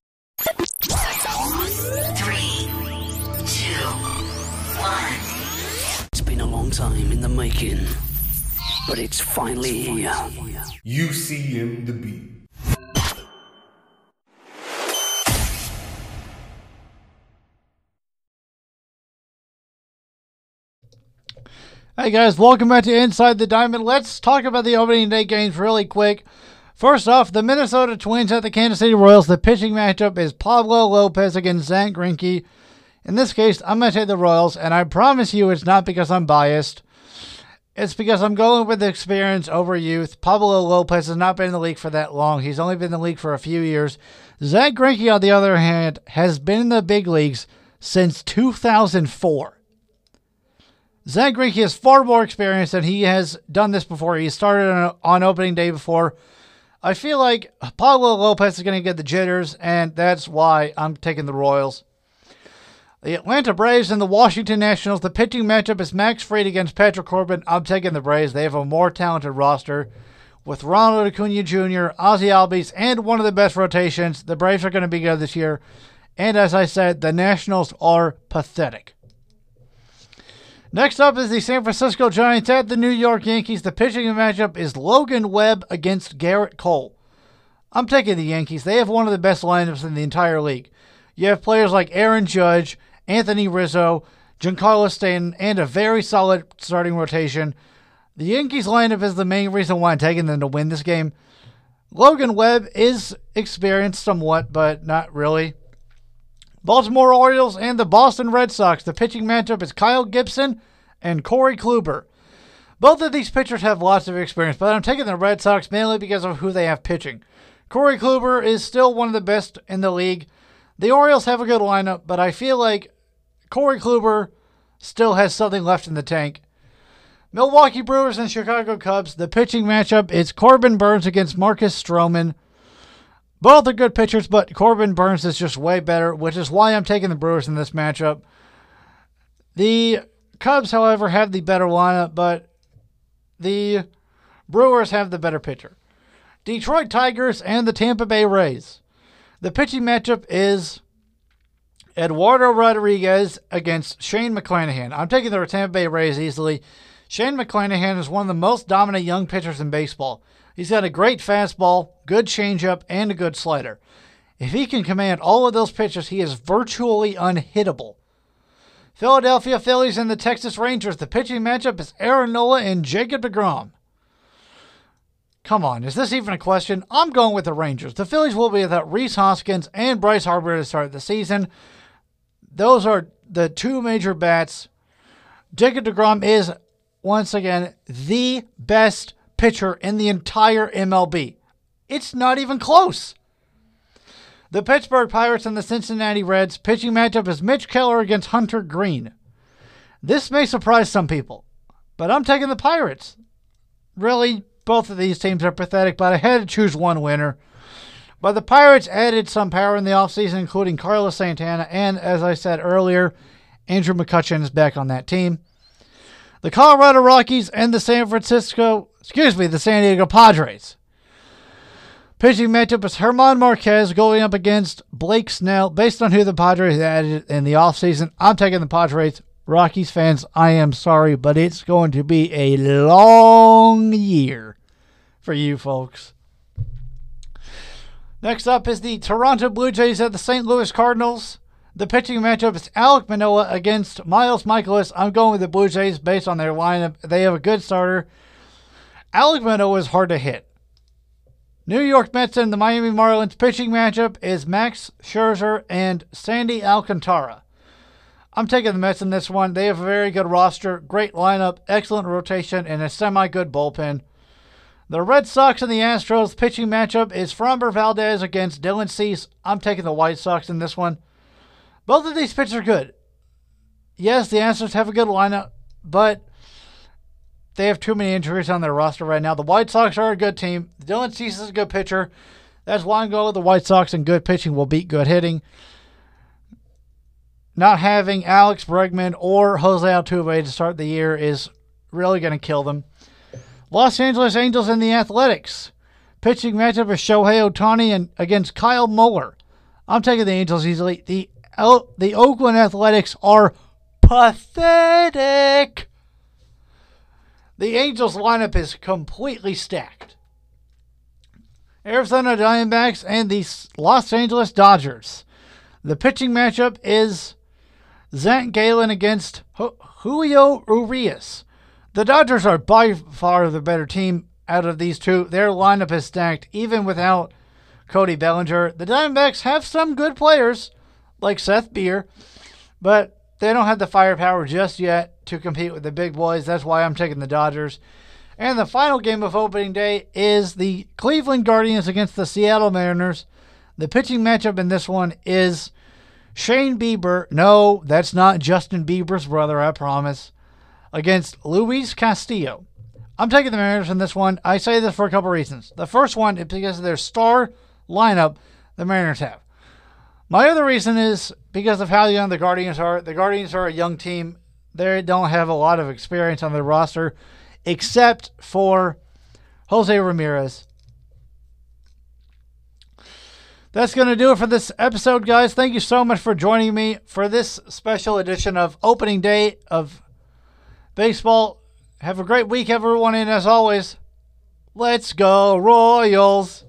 Three, two, one. It's been a long time in the making, but it's finally here. UCM the beat. Hey guys, welcome back to Inside the Diamond. Let's talk about the opening day games really quick. First off, the Minnesota Twins at the Kansas City Royals. The pitching matchup is Pablo Lopez against Zack Greinke. In this case, I'm going to take the Royals, and I promise you it's not because I'm biased. It's because I'm going with experience over youth. Pablo Lopez has not been in the league for that long. He's only been in the league for a few years. Zack Greinke, on the other hand, has been in the big leagues since 2004. Zack Greinke has far more experience than he has done this before. He started on, on opening day before. I feel like Pablo Lopez is going to get the jitters, and that's why I'm taking the Royals. The Atlanta Braves and the Washington Nationals. The pitching matchup is Max Fried against Patrick Corbin. I'm taking the Braves. They have a more talented roster with Ronald Acuna Jr., Ozzie Albies, and one of the best rotations. The Braves are going to be good this year. And as I said, the Nationals are pathetic. Next up is the San Francisco Giants at the New York Yankees. The pitching matchup is Logan Webb against Gerrit Cole. I'm taking the Yankees. They have one of the best lineups in the entire league. You have players like Aaron Judge, Anthony Rizzo, Giancarlo Stanton, and a very solid starting rotation. The Yankees lineup is the main reason why I'm taking them to win this game. Logan Webb is experienced somewhat, but not really. Baltimore Orioles and the Boston Red Sox. The pitching matchup is Kyle Gibson and Corey Kluber. Both of these pitchers have lots of experience, but I'm taking the Red Sox mainly because of who they have pitching. Corey Kluber is still one of the best in the league. The Orioles have a good lineup, but I feel like Corey Kluber still has something left in the tank. Milwaukee Brewers and Chicago Cubs. The pitching matchup is Corbin Burnes against Marcus Stroman. Both are good pitchers, but Corbin Burnes is just way better, which is why I'm taking the Brewers in this matchup. The Cubs, however, have the better lineup, but the Brewers have the better pitcher. Detroit Tigers and the Tampa Bay Rays. The pitching matchup is Eduardo Rodriguez against Shane McClanahan. I'm taking the Tampa Bay Rays easily. Shane McClanahan is one of the most dominant young pitchers in baseball. He's got a great fastball, good changeup, and a good slider. If he can command all of those pitches, he is virtually unhittable. Philadelphia Phillies and the Texas Rangers. The pitching matchup is Aaron Nola and Jacob DeGrom. Come on, is this even a question? I'm going with the Rangers. The Phillies will be without Rhys Hoskins and Bryce Harper to start the season. Those are the two major bats. Jacob DeGrom is, once again, the best pitcher in the entire MLB. It's not even close. The Pittsburgh Pirates and the Cincinnati Reds pitching matchup is Mitch Keller against Hunter Greene. This may surprise some people, but I'm taking the Pirates. Really, both of these teams are pathetic, but I had to choose one winner. But the Pirates added some power in the offseason, including Carlos Santana, and as I said earlier, Andrew McCutchen is back on that team. The Colorado Rockies and the San Francisco, excuse me, the San Diego Padres. Pitching matchup is German Marquez going up against Blake Snell. Based on who the Padres added in the offseason, I'm taking the Padres. Rockies fans, I am sorry, but it's going to be a long year for you folks. Next up is the Toronto Blue Jays at the St. Louis Cardinals. The pitching matchup is Alek Manoah against Miles Mikolas. I'm going with the Blue Jays based on their lineup. They have a good starter. Manoah is hard to hit. New York Mets and the Miami Marlins pitching matchup is Max Scherzer and Sandy Alcantara. I'm taking the Mets in this one. They have a very good roster, great lineup, excellent rotation, and a semi good bullpen. The Red Sox and the Astros pitching matchup is Framber Valdez against Dylan Cease. I'm taking the White Sox in this one. Both of these pitchers are good. Yes, the Astros have a good lineup, but they have too many injuries on their roster right now. The White Sox are a good team. Dylan Cease is a good pitcher. That's why I'm going with the White Sox, and good pitching will beat good hitting. Not having Alex Bregman or Jose Altuve to start the year is really going to kill them. Los Angeles Angels and the Athletics. Pitching matchup is Shohei Ohtani and against Kyle Muller. I'm taking the Angels easily. The the Oakland Athletics are pathetic. The Angels lineup is completely stacked. Arizona Diamondbacks and the Los Angeles Dodgers. The pitching matchup is Zac Gallen against Julio Urias. The Dodgers are by far the better team out of these two. Their lineup is stacked even without Cody Bellinger. The Diamondbacks have some good players like Seth Beer, but they don't have the firepower just yet to compete with the big boys. That's why I'm taking the Dodgers. And the final game of opening day is the Cleveland Guardians against the Seattle Mariners. The pitching matchup in this one is Shane Bieber. No, that's not Justin Bieber's brother, I promise. Against Luis Castillo. I'm taking the Mariners in this one. I say this for a couple reasons. The first one is because of their star lineup the Mariners have. My other reason is because of how young the Guardians are. The Guardians are a young team. They don't have a lot of experience on their roster, except for Jose Ramirez. That's going to do it for this episode, guys. Thank you so much for joining me for this special edition of opening day of baseball. Have a great week, everyone, and as always, let's go, Royals!